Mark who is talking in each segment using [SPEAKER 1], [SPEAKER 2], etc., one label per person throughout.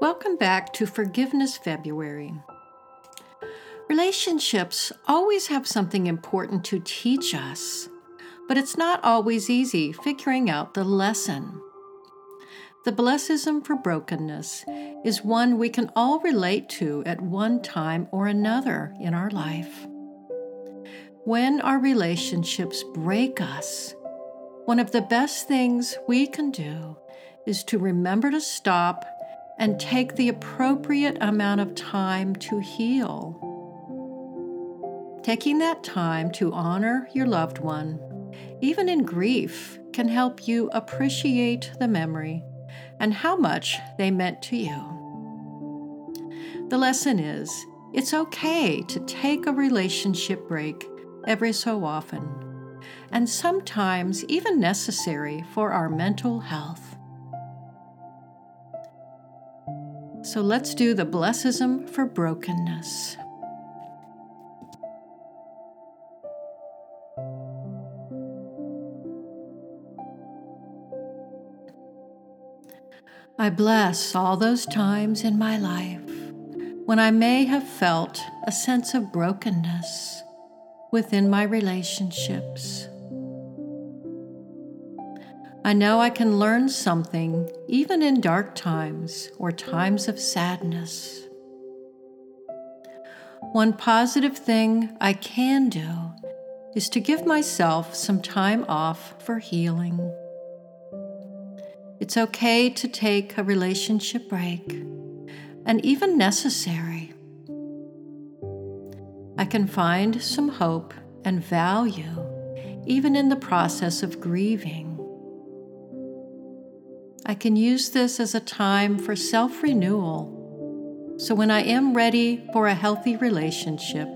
[SPEAKER 1] Welcome back to Forgiveness February. Relationships always have something important to teach us, but it's not always easy figuring out the lesson. The blessism for brokenness is one we can all relate to at one time or another in our life. When our relationships break us, one of the best things we can do is to remember to stop and take the appropriate amount of time to heal. Taking that time to honor your loved one, even in grief, can help you appreciate the memory and how much they meant to you. The lesson is it's okay to take a relationship break every so often, and sometimes even necessary for our mental health. So let's do the blessism for brokenness. I bless all those times in my life when I may have felt a sense of brokenness within my relationships. I know I can learn something even in dark times or times of sadness. One positive thing I can do is to give myself some time off for healing. It's okay to take a relationship break, and even necessary. I can find some hope and value even in the process of grieving. I can use this as a time for self renewal. So when I am ready for a healthy relationship,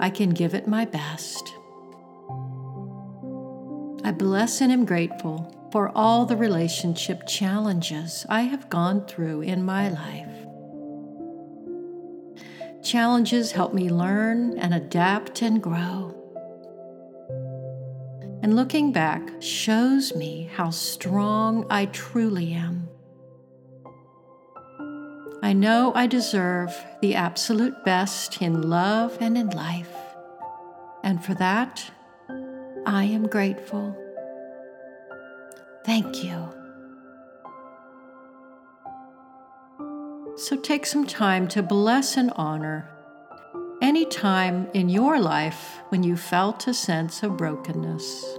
[SPEAKER 1] I can give it my best. I bless and am grateful for all the relationship challenges I have gone through in my life. Challenges help me learn and adapt and grow and looking back shows me how strong I truly am. I know I deserve the absolute best in love and in life, and for that, I am grateful. Thank you. So take some time to bless and honor any time in your life when you felt a sense of brokenness.